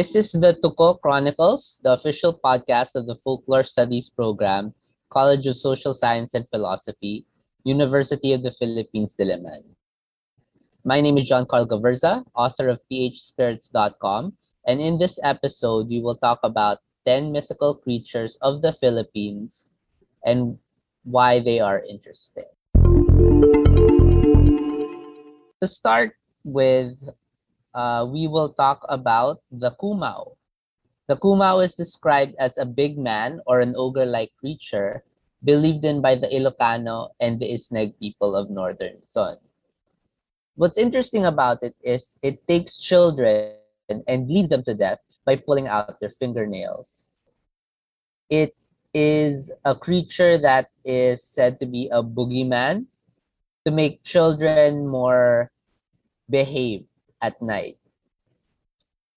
This is the Tuko Chronicles, the official podcast of the Folklore Studies program, College of Social Science and Philosophy, University of the Philippines, Diliman. My name is John Carl Gaverza, author of phspirits.com, and in this episode, we will talk about 10 mythical creatures of the Philippines and why they are interesting. To start with, uh, we will talk about the Kumao. The Kumao is described as a big man or an ogre-like creature believed in by the Ilocano and the Isneg people of northern Luzon. What's interesting about it is it takes children and bleeds them to death by pulling out their fingernails. It is a creature that is said to be a boogeyman to make children more behave at night.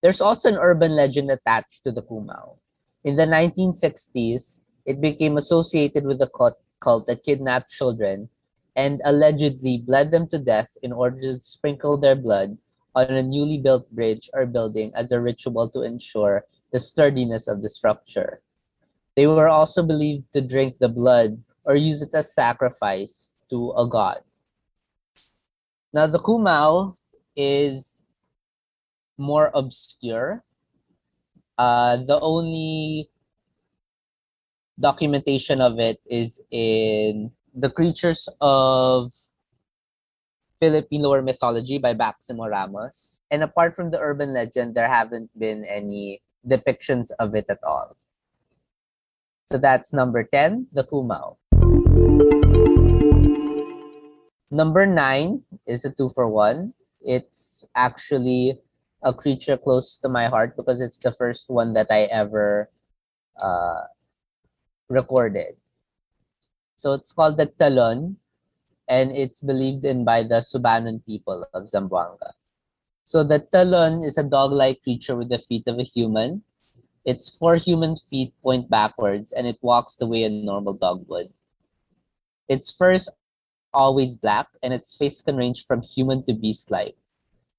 There's also an urban legend attached to the Kumao. In the 1960s, it became associated with a cult, that kidnapped children and allegedly bled them to death in order to sprinkle their blood on a newly built bridge or building as a ritual to ensure the sturdiness of the structure. They were also believed to drink the blood or use it as sacrifice to a god. Now, the Kumao is more obscure. Uh, the only documentation of it is in the creatures of Philippine Lower mythology by Maximo Ramos. And apart from the urban legend, there haven't been any depictions of it at all. So that's number 10, the Kumao. Number 9 is a two for one. It's actually a creature close to my heart because it's the first one that I ever uh, recorded. So it's called the Talon, and it's believed in by the Subanon people of Zamboanga. So the Talon is a dog-like creature with the feet of a human. Its four human feet point backwards, and it walks the way a normal dog would. Its fur is always black, and its face can range from human to beast-like.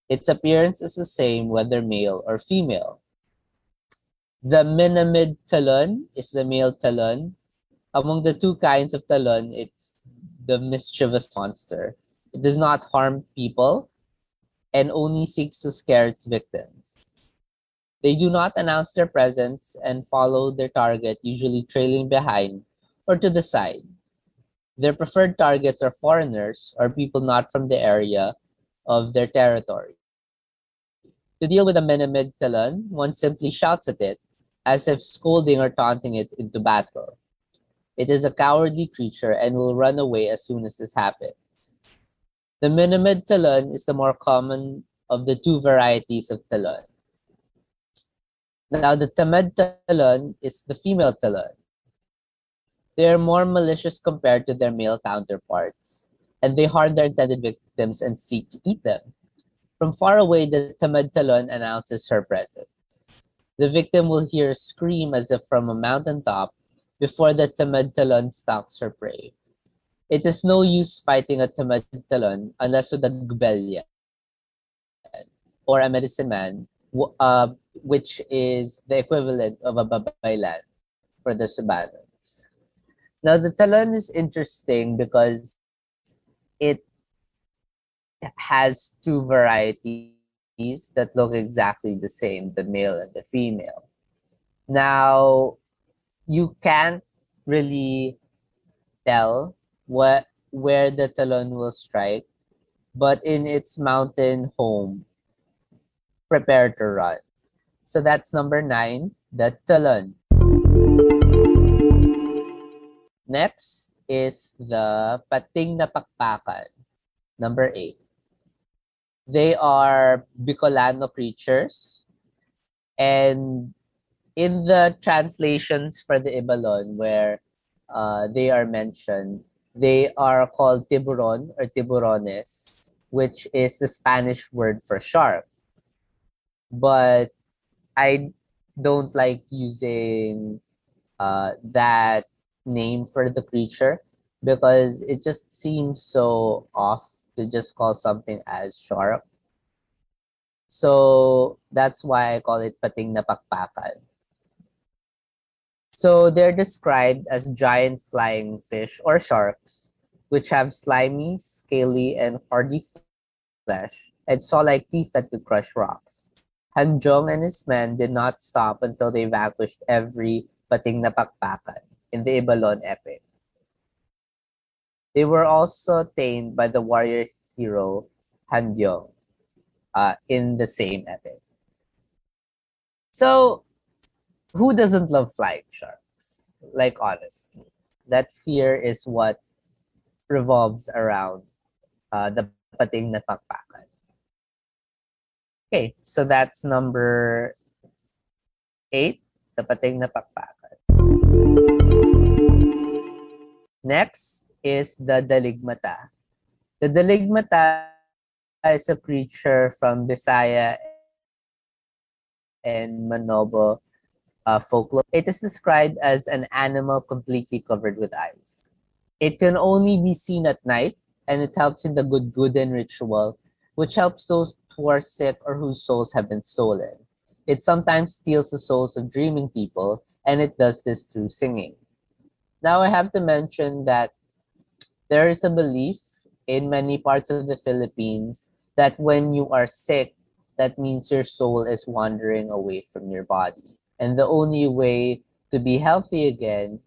Its appearance is the same whether male or female. The Minamid talon is the male talon. Among the two kinds of talon, it's the mischievous monster. It does not harm people and only seeks to scare its victims. They do not announce their presence and follow their target, usually trailing behind or to the side. Their preferred targets are foreigners or people not from the area of their territory. To deal with a Minamid talon, one simply shouts at it, as if scolding or taunting it into battle. It is a cowardly creature and will run away as soon as this happens. The Minamid talon is the more common of the two varieties of talon. Now, the Tamad talon is the female talon. They are more malicious compared to their male counterparts, and they harm their intended victims and seek to eat them. From far away, the Tamad talon announces her presence. The victim will hear a scream as if from a mountaintop before the Tamad talon stalks her prey. It is no use fighting a Tamad talon unless with a gbelya or a medicine man, uh, which is the equivalent of a babaylan for the Subanons. Now, the talon is interesting because it has two varieties that look exactly the same, the male and the female. Now, you can't really tell what where the talon will strike, but in its mountain home, prepare to run. So that's number nine, the talon. Next is the pating na pakpakan, number eight. They are Bicolano creatures. And in the translations for the Ibalon, where uh, they are mentioned, they are called tiburon or tiburones, which is the Spanish word for shark. But I don't like using uh, that name for the creature because it just seems so off to just call something as sharp. So that's why I call it pating na pakpakan. So they're described as giant flying fish or sharks, which have slimy, scaly, and hardy flesh and saw-like teeth that could crush rocks. Handyong and his men did not stop until they vanquished every pating na pakpakan in the Ibalon epic. They were also tamed by the warrior hero Handyong uh, in the same epic. So, who doesn't love flying sharks? Like, honestly, that fear is what revolves around uh, the pating na pakpakan. Okay, so that's number eight, the pating na pakpakan. Next is the daligmata. The daligmata is a creature from Bisaya and Manobo uh, folklore. It is described as an animal completely covered with eyes. It can only be seen at night, and it helps in the good gooden ritual, which helps those who are sick or whose souls have been stolen. It sometimes steals the souls of dreaming people, and it does this through singing. Now, I have to mention that there is a belief in many parts of the Philippines that when you are sick, that means your soul is wandering away from your body. And the only way to be healthy again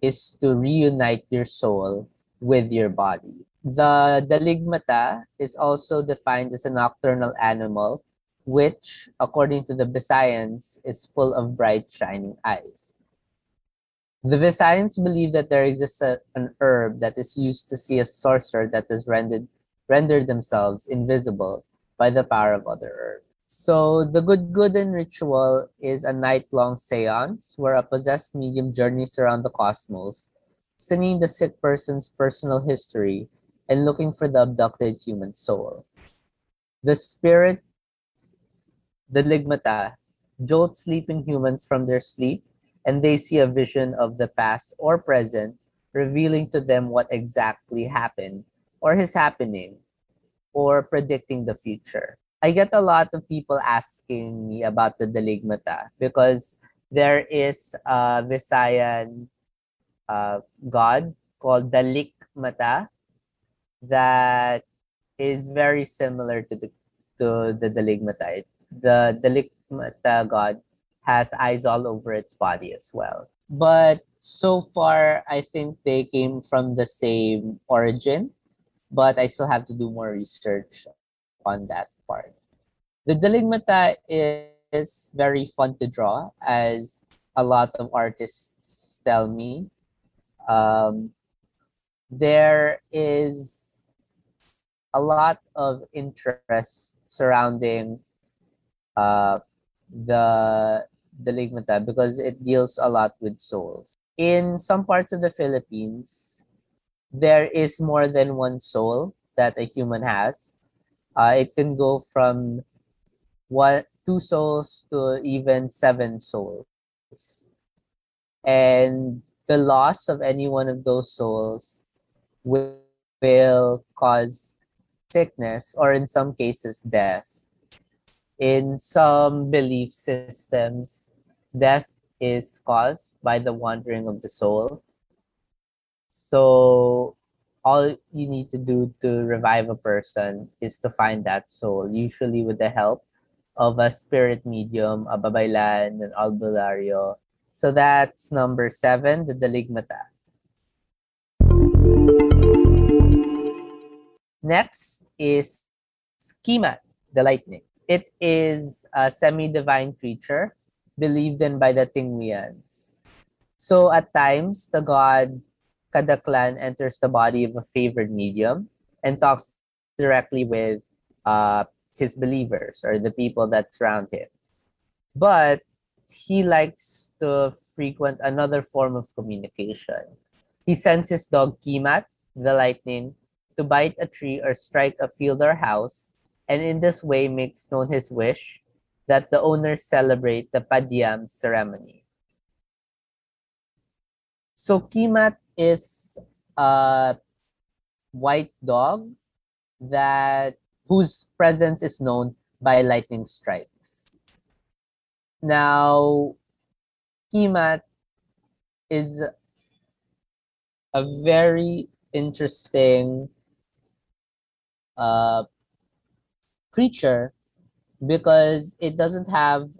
is to reunite your soul with your body. The daligmata is also defined as a nocturnal animal, which, according to the Bisayans, is full of bright, shining eyes. The Visayans believe that there exists a, an herb that is used to see a sorcerer that has rendered, rendered themselves invisible by the power of other herbs. So the Good Gooden ritual is a night-long seance where a possessed medium journeys around the cosmos, singing the sick person's personal history and looking for the abducted human soul. The spirit, the ligmata, jolts sleeping humans from their sleep and they see a vision of the past or present, revealing to them what exactly happened or is happening or predicting the future. I get a lot of people asking me about the Daligmata because there is a Visayan uh, god called Dalikmata that is very similar to the to the Daligmata. The Dalikmata god has eyes all over its body as well. But so far, I think they came from the same origin, but I still have to do more research on that part. The Daligmata is very fun to draw, as a lot of artists tell me. Um, there is a lot of interest surrounding uh, the Daligmata because it deals a lot with souls. In some parts of the Philippines, there is more than one soul that a human has. Uh, it can go from one, two souls to even seven souls. And the loss of any one of those souls will, will cause sickness or in some cases death in some belief systems, death is caused by the wandering of the soul. So all you need to do to revive a person is to find that soul, usually with the help of a spirit medium, a babaylan, an albulario. So that's number seven, the daligmata. Next is Kimat, the lightning. It is a semi-divine creature believed in by the Tinguians. So at times, the god Kadaklan enters the body of a favored medium and talks directly with uh, his believers or the people that surround him. But he likes to frequent another form of communication. He sends his dog Kimat, the lightning, to bite a tree or strike a field or house and in this way makes known his wish that the owners celebrate the Padiam ceremony. So Kimat is a white dog that whose presence is known by lightning strikes. Now, Kimat is a very interesting uh, creature because it doesn't have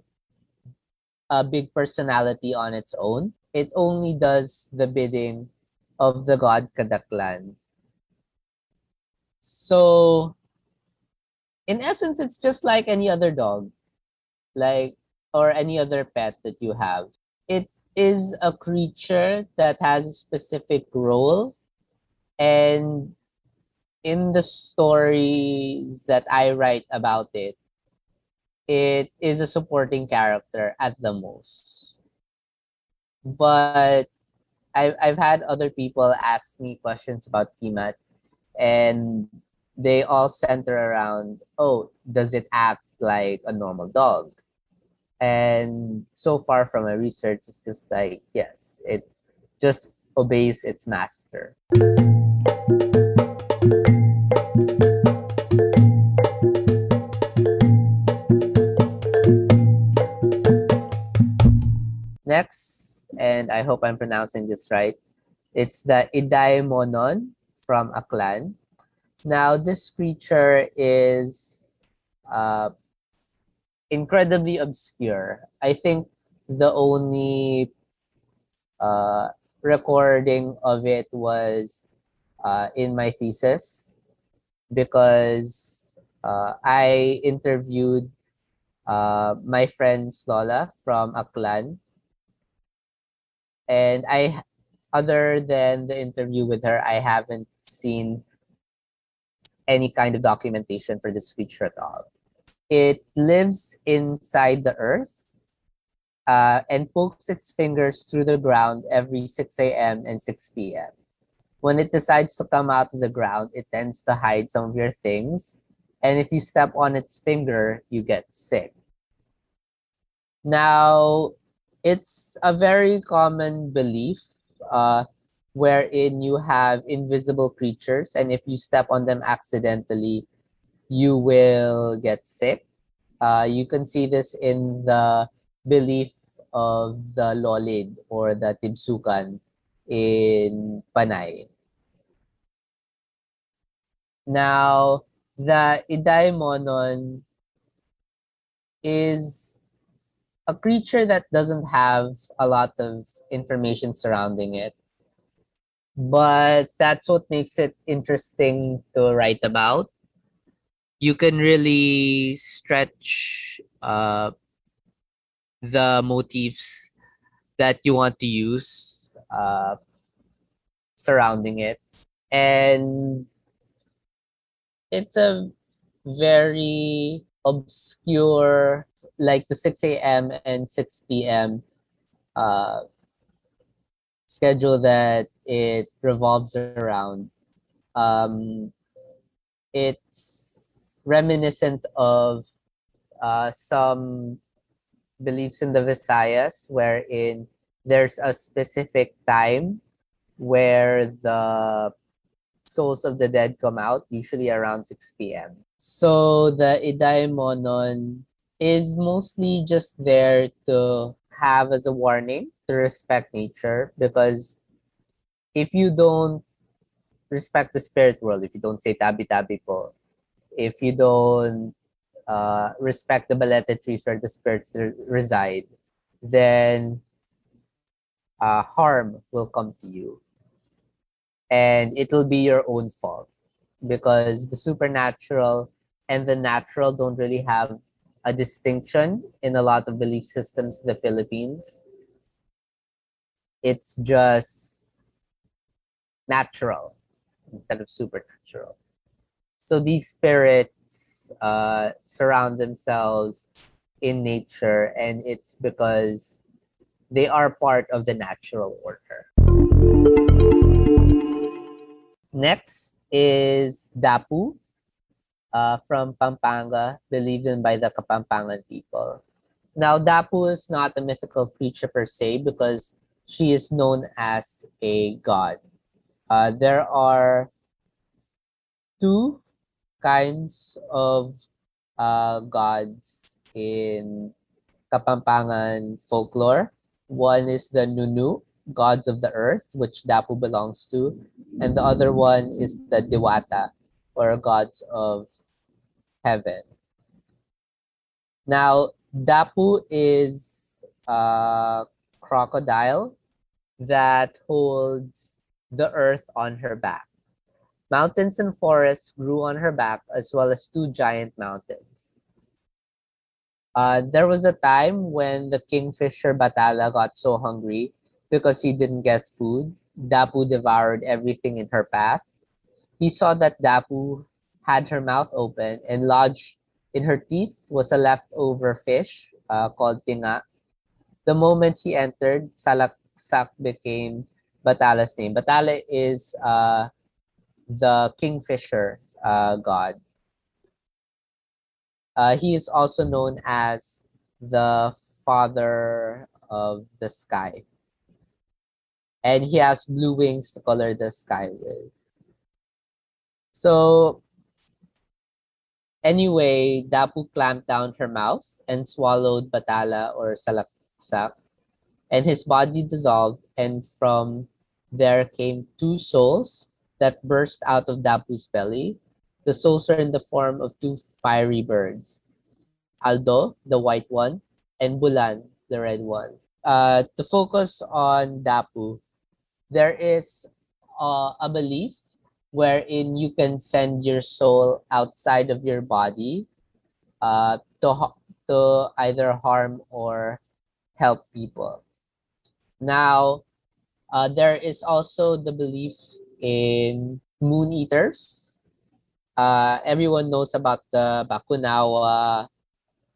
a big personality on its own. It only does the bidding of the god Kadaklan. So, in essence, it's just like any other dog, like or any other pet that you have. It is a creature that has a specific role, and in the stories that I write about it, it is a supporting character at the most. But I've, I've had other people ask me questions about Kimat, and they all center around oh, does it act like a normal dog? And so far from my research, it's just like, yes, it just obeys its master. Next, and I hope I'm pronouncing this right, it's the Idaimonon from Aklan. Now, this creature is uh, incredibly obscure. I think the only uh, recording of it was uh, in my thesis because uh, I interviewed uh, my friend Lola from Aklan and I other than the interview with her, I haven't seen any kind of documentation for this creature at all. It lives inside the earth uh, and pokes its fingers through the ground every 6 a.m. and 6 p.m. When it decides to come out of the ground, it tends to hide some of your things. And if you step on its finger, you get sick. Now, it's a very common belief uh, wherein you have invisible creatures and if you step on them accidentally you will get sick. Uh, you can see this in the belief of the lolid or the tibsukan in panay. Now the idaimonon is a creature that doesn't have a lot of information surrounding it. But that's what makes it interesting to write about. You can really stretch uh, the motifs that you want to use uh, surrounding it. And it's a very obscure like the 6 a.m. and 6 p.m. Uh, schedule that it revolves around. Um, it's reminiscent of uh, some beliefs in the Visayas, wherein there's a specific time where the souls of the dead come out, usually around 6 p.m. So the Idaimonon is mostly just there to have as a warning to respect nature because if you don't respect the spirit world, if you don't say tabi tabi po, if you don't uh, respect the balete trees where the spirits reside, then uh, harm will come to you. And it'll be your own fault because the supernatural and the natural don't really have a distinction in a lot of belief systems in the Philippines. It's just natural instead of supernatural. So these spirits uh, surround themselves in nature, and it's because they are part of the natural order. Next is Dapu uh, from Pampanga, believed in by the Kapampangan people. Now, Dapu is not a mythical creature per se because she is known as a god. Uh, there are two kinds of uh, gods in Kapampangan folklore. One is the Nunu, gods of the earth, which Dapu belongs to, and the other one is the Dewata, or gods of heaven. Now, Dapu is a crocodile that holds the earth on her back. Mountains and forests grew on her back, as well as two giant mountains. Uh, there was a time when the kingfisher Batala got so hungry because he didn't get food. Dapu devoured everything in her path. He saw that Dapu had her mouth open and lodged in her teeth was a leftover fish uh, called tinga. The moment he entered, Salaksak became Batala's name. Batala is uh, the kingfisher uh, god. Uh, he is also known as the father of the sky. And he has blue wings to color the sky with. So anyway, Dapu clamped down her mouth and swallowed Batala or Salaksak, and his body dissolved, and from there came two souls that burst out of Dapu's belly. The souls are in the form of two fiery birds, Aldo, the white one, and Bulan, the red one. Uh, to focus on Dapu, there is uh, a belief wherein you can send your soul outside of your body uh, to, to either harm or help people. Now, uh, there is also the belief in moon eaters. Uh, everyone knows about the Bakunawa.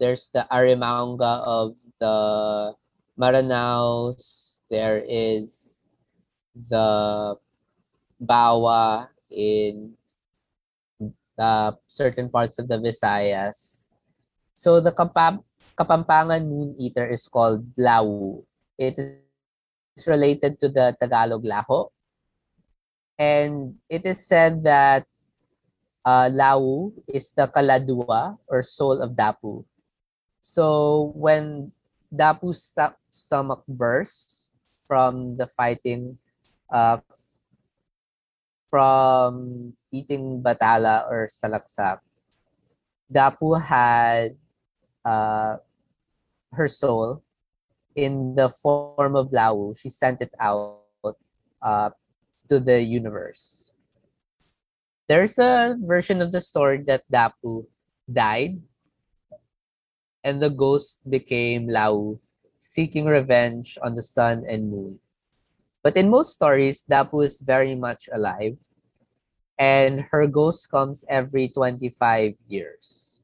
There's the Arimanga of the Maranaos. There is the Bawa in certain parts of the Visayas. So the Kapam Kapampangan moon eater is called Lau. It is related to the Tagalog laho. And it is said that uh, Lau is the kaladua or soul of Dapu. So when Dapu's st stomach bursts from the fighting uh, from eating batala or salaksak, Dapu had uh, her soul in the form of Lau. She sent it out uh, to the universe. There's a version of the story that Dapu died and the ghost became Lau, seeking revenge on the sun and moon. But in most stories, Dapu is very much alive, and her ghost comes every 25 years.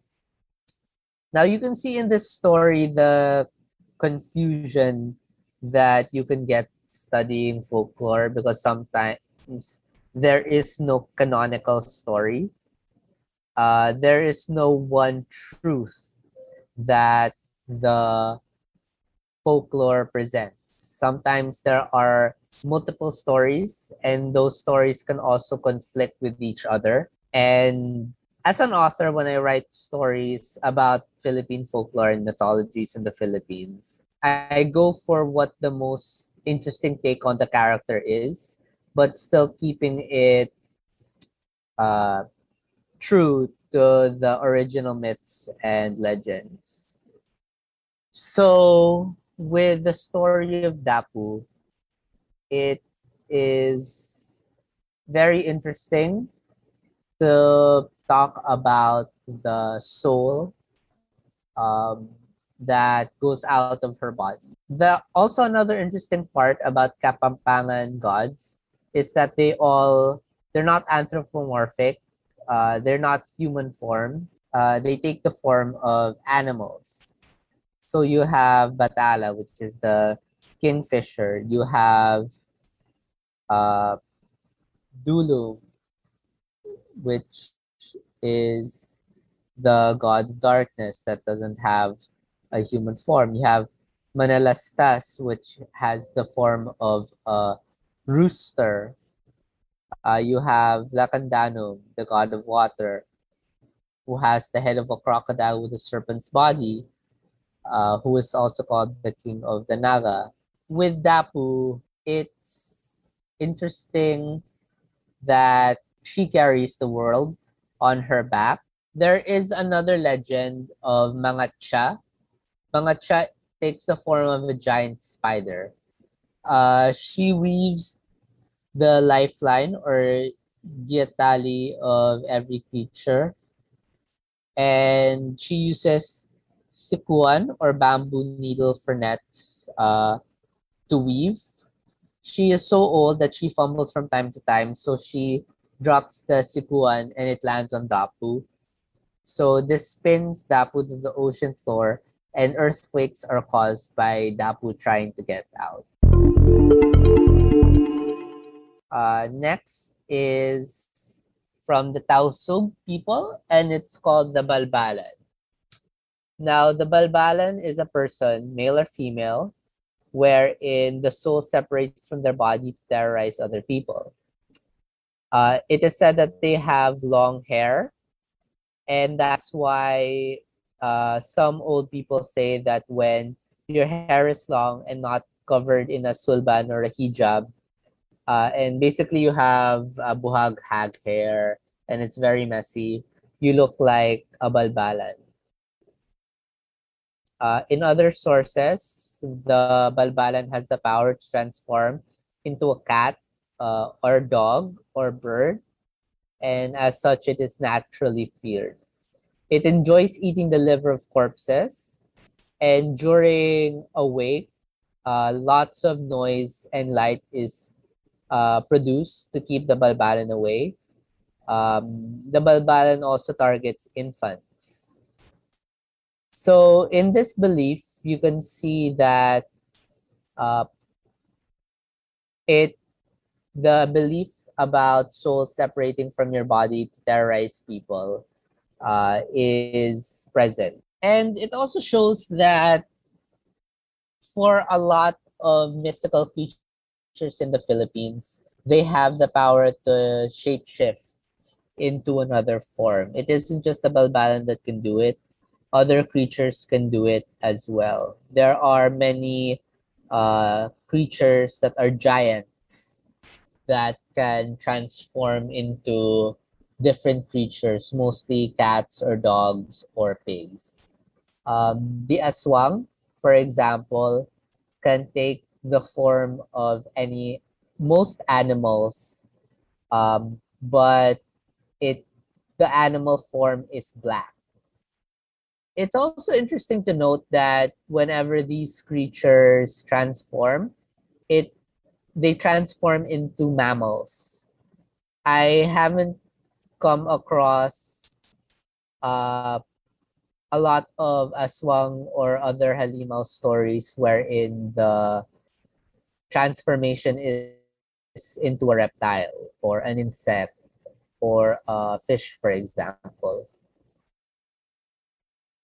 Now, you can see in this story the confusion that you can get studying folklore because sometimes there is no canonical story. Uh, there is no one truth that the folklore presents. Sometimes there are multiple stories and those stories can also conflict with each other. And as an author when i write stories about philippine folklore and mythologies in the philippines i go for what the most interesting take on the character is but still keeping it uh, true to the original myths and legends. So with the story of dapu it is very interesting to talk about the soul um, that goes out of her body. The also another interesting part about Kapampangan gods is that they all they're not anthropomorphic. Uh, they're not human form. Uh, they take the form of animals. So you have Batala, which is the kingfisher. You have uh, Dulu, which is the god of darkness that doesn't have a human form. You have Manalastas, which has the form of a rooster. Uh, you have Lacandanum, the god of water. who has the head of a crocodile with a serpent's body, uh, who is also called the king of the Naga. With Dapu, it's interesting that she carries the world on her back. There is another legend of Mangacha. Mangacha takes the form of a giant spider. Uh, she weaves the lifeline or giatali of every creature. And she uses sikuan or bamboo needle for nets uh, to weave. She is so old that she fumbles from time to time, so she drops the sikuan and it lands on Dapu. So this spins Dapu to the ocean floor and earthquakes are caused by Dapu trying to get out. Uh, next is from the Tausug people, and it's called the Balbalan. Now, the Balbalan is a person, male or female, wherein the soul separates from their body to terrorize other people. Uh, it is said that they have long hair, and that's why uh, some old people say that when your hair is long and not covered in a sulban or a hijab, uh, and basically you have a buhag hag hair and it's very messy. You look like a balbalan. Uh, in other sources, the balbalan has the power to transform into a cat uh, or dog or bird, and as such, it is naturally feared. It enjoys eating the liver of corpses, and during a wake, uh, lots of noise and light is uh, produced to keep the balbalan away. Um, the balbalan also targets infants. So in this belief, you can see that uh, it the belief about souls separating from your body to terrorize people uh, is present. And it also shows that for a lot of mythical creatures, in the Philippines, they have the power to shapeshift into another form. It isn't just the Balbalan that can do it. Other creatures can do it as well. There are many uh, creatures that are giants that can transform into different creatures, mostly cats or dogs or pigs. Um, the aswang, for example, can take the form of any most animals um, but it the animal form is black it's also interesting to note that whenever these creatures transform it they transform into mammals i haven't come across uh, a lot of aswang or other halimaw stories wherein the transformation is into a reptile or an insect or a fish, for example.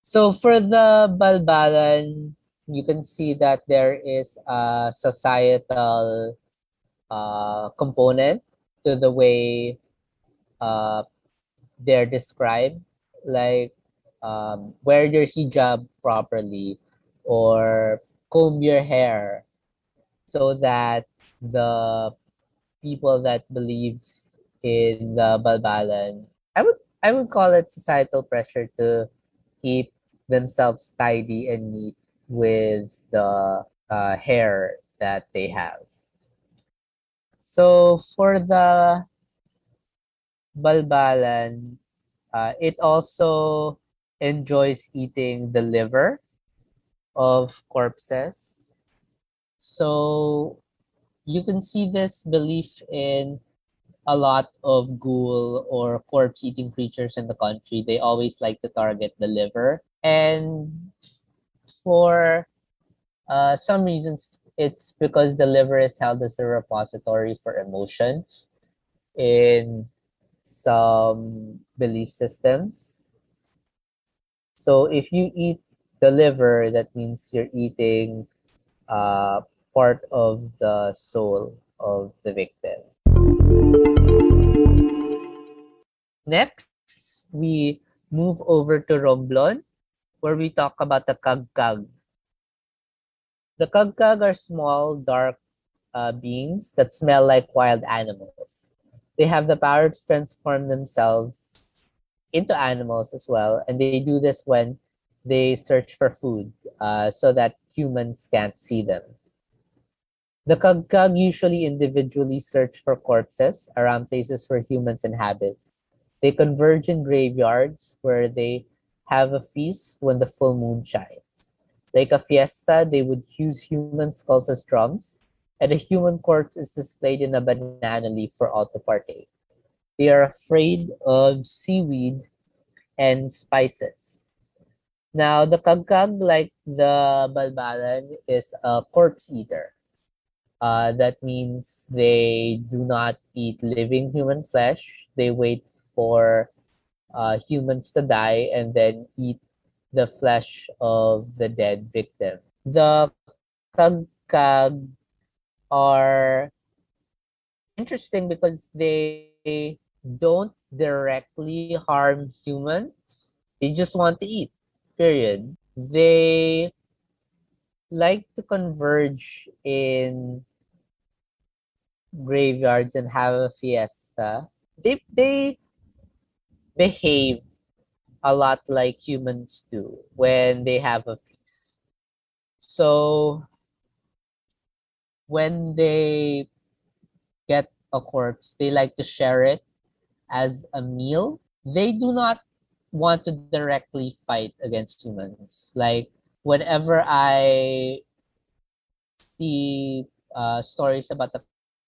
So for the Balbalan, you can see that there is a societal uh, component to the way uh, they're described, like um, wear your hijab properly or comb your hair so that the people that believe in the Balbalan, I would I would call it societal pressure to keep themselves tidy and neat with the uh, hair that they have. So for the Balbalan, uh, it also enjoys eating the liver of corpses so you can see this belief in a lot of ghoul or corpse eating creatures in the country. They always like to target the liver. And for uh, some reasons, it's because the liver is held as a repository for emotions in some belief systems. So if you eat the liver, that means you're eating uh, part of the soul of the victim. Next, we move over to Romblon, where we talk about the Kagkag. The Kagkag are small, dark uh, beings that smell like wild animals. They have the power to transform themselves into animals as well, and they do this when they search for food uh, so that humans can't see them. The Kagkag usually individually search for corpses around places where humans inhabit. They converge in graveyards where they have a feast when the full moon shines. Like a fiesta, they would use human skulls as drums, and a human corpse is displayed in a banana leaf for all to partake. They are afraid of seaweed and spices. Now, the kagkag, like the balbalan, is a corpse eater. Uh, that means they do not eat living human flesh. They wait for uh, humans to die and then eat the flesh of the dead victim. The kagkag are interesting because they don't directly harm humans. They just want to eat, period. They like to converge in graveyards and have a fiesta. They they behave a lot like humans do when they have a feast. So when they get a corpse, they like to share it as a meal. They do not want to directly fight against humans. Like whenever I see uh, stories about the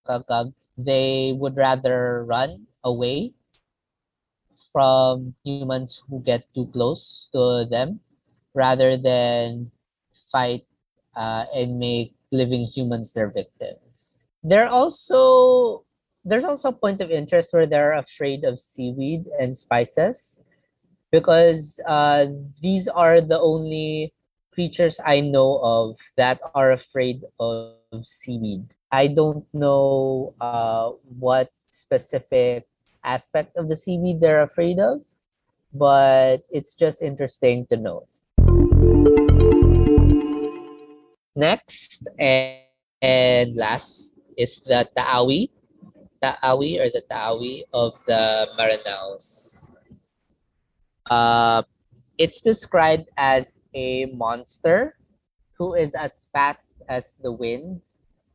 kagkag, they would rather run away from humans who get too close to them rather than fight uh, and make living humans their victims. They're also there's also a point of interest where they're afraid of seaweed and spices because uh, these are the only creatures I know of that are afraid of seaweed. I don't know uh, what specific aspect of the seaweed they're afraid of, but it's just interesting to know. Next and, and last is the Taawi. Taawi or the Taawi of the Maranaos. Uh, it's described as a monster who is as fast as the wind.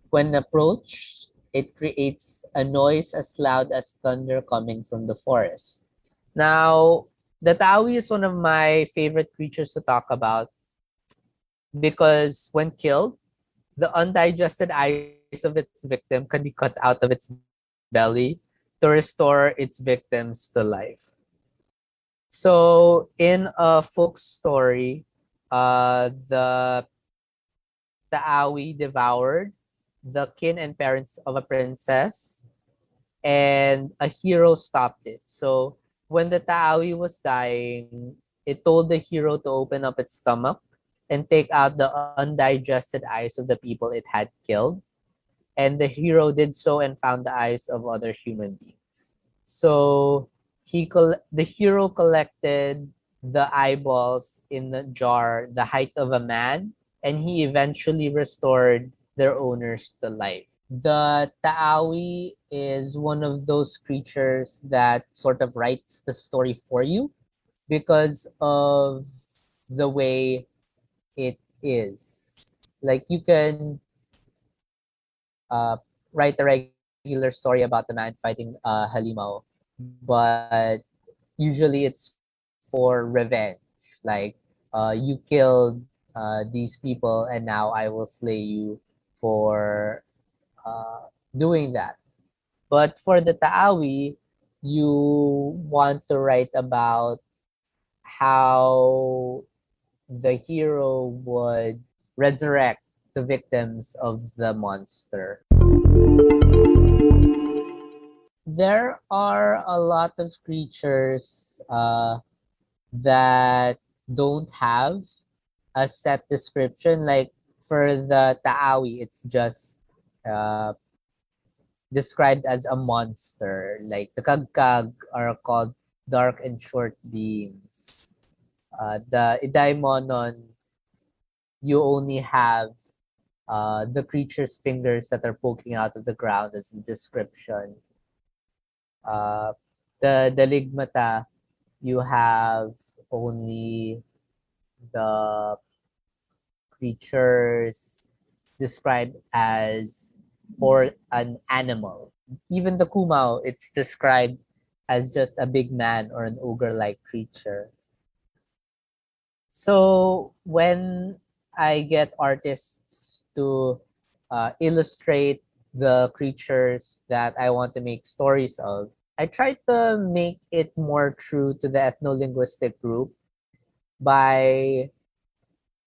When approached, it creates a noise as loud as thunder coming from the forest. Now, the Taawi is one of my favorite creatures to talk about because when killed, the undigested eyes of its victim can be cut out of its belly to restore its victims to life. So in a folk story, uh, the Taawi devoured the kin and parents of a princess and a hero stopped it. So when the Taawi was dying, it told the hero to open up its stomach and take out the undigested eyes of the people it had killed. And the hero did so and found the eyes of other human beings. So he col- the hero collected the eyeballs in the jar the height of a man and he eventually restored their owners to life. The Taawi is one of those creatures that sort of writes the story for you because of the way it is. Like you can uh, write a regular story about the man fighting uh, but usually it's for revenge. Like uh, you killed uh, these people and now I will slay you for uh, doing that. But for the Taawi, you want to write about how the hero would resurrect the victims of the monster. There are a lot of creatures uh, that don't have a set description. Like for the Taawi, it's just uh, described as a monster. Like the Kagkag are called dark and short beings. Uh, the Idaimonon, you only have uh, the creature's fingers that are poking out of the ground as a description. Uh, the the ligmata, you have only the creatures described as for an animal. Even the kumao, it's described as just a big man or an ogre-like creature. So when I get artists to uh, illustrate the creatures that I want to make stories of, I try to make it more true to the ethno-linguistic group by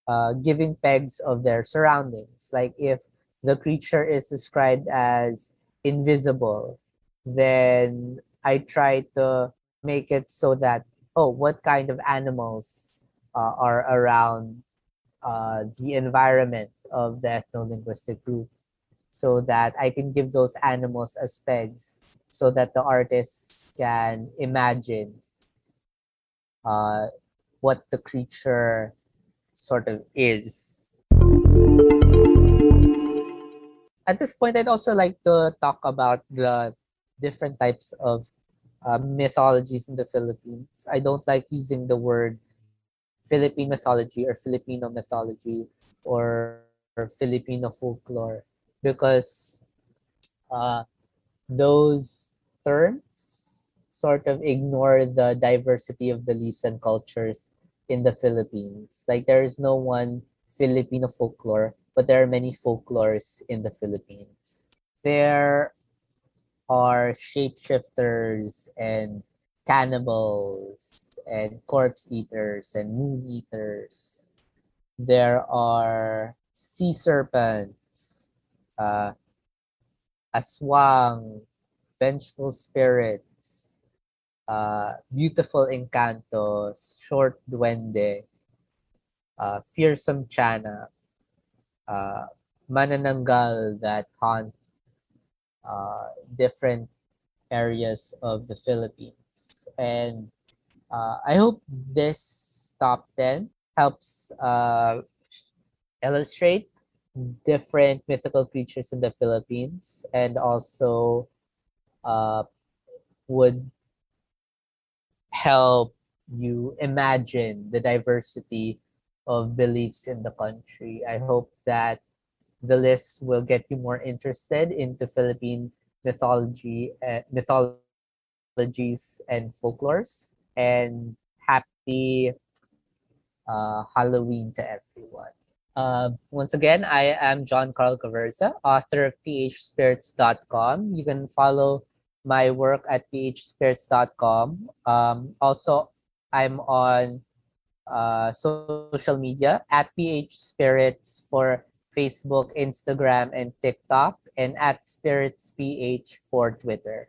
uh, giving pegs of their surroundings. Like if the creature is described as invisible, then I try to make it so that, oh, what kind of animals uh, are around uh, the environment of the ethno-linguistic group so that I can give those animals as pegs so that the artists can imagine uh, what the creature sort of is. At this point, I'd also like to talk about the different types of uh, mythologies in the Philippines. I don't like using the word Philippine mythology or Filipino mythology or, or Filipino folklore because uh, those terms sort of ignore the diversity of beliefs and cultures in the Philippines. Like there is no one Filipino folklore, but there are many folklores in the Philippines. There are shapeshifters and cannibals and corpse eaters and moon eaters. There are sea serpents, uh, aswang, vengeful spirits, uh, beautiful encantos, short duende, uh, fearsome chana, uh, manananggal that haunt uh, different areas of the Philippines. And uh, I hope this top 10 helps uh, illustrate different mythical creatures in the Philippines and also uh, would help you imagine the diversity of beliefs in the country. I hope that the list will get you more interested into Philippine mythology, uh, mythologies and folklores. And happy uh, Halloween to everyone. Uh, once again, I am John Karl Gaverza, author of phspirits.com. You can follow my work at phspirits.com. Um, also, I'm on uh, social media at phspirits for Facebook, Instagram, and TikTok, and at SpiritsPH for Twitter.